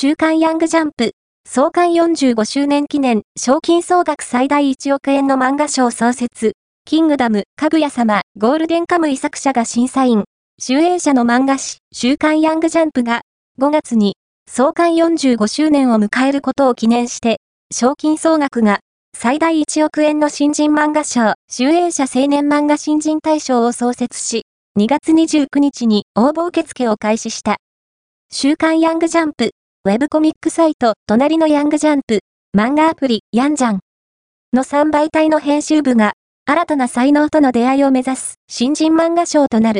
週刊ヤングジャンプ、創刊45周年記念、賞金総額最大1億円の漫画賞創設、キングダム、かぐや様、ゴールデンカムイ作者が審査員、集英社の漫画誌、週刊ヤングジャンプが、5月に、創刊45周年を迎えることを記念して、賞金総額が、最大1億円の新人漫画賞、集英社青年漫画新人大賞を創設し、2月29日に応募受付を開始した。週刊ヤングジャンプ、ウェブコミックサイト、隣のヤングジャンプ、漫画アプリ、ヤンジャン。の3媒体の編集部が、新たな才能との出会いを目指す新人漫画賞となる。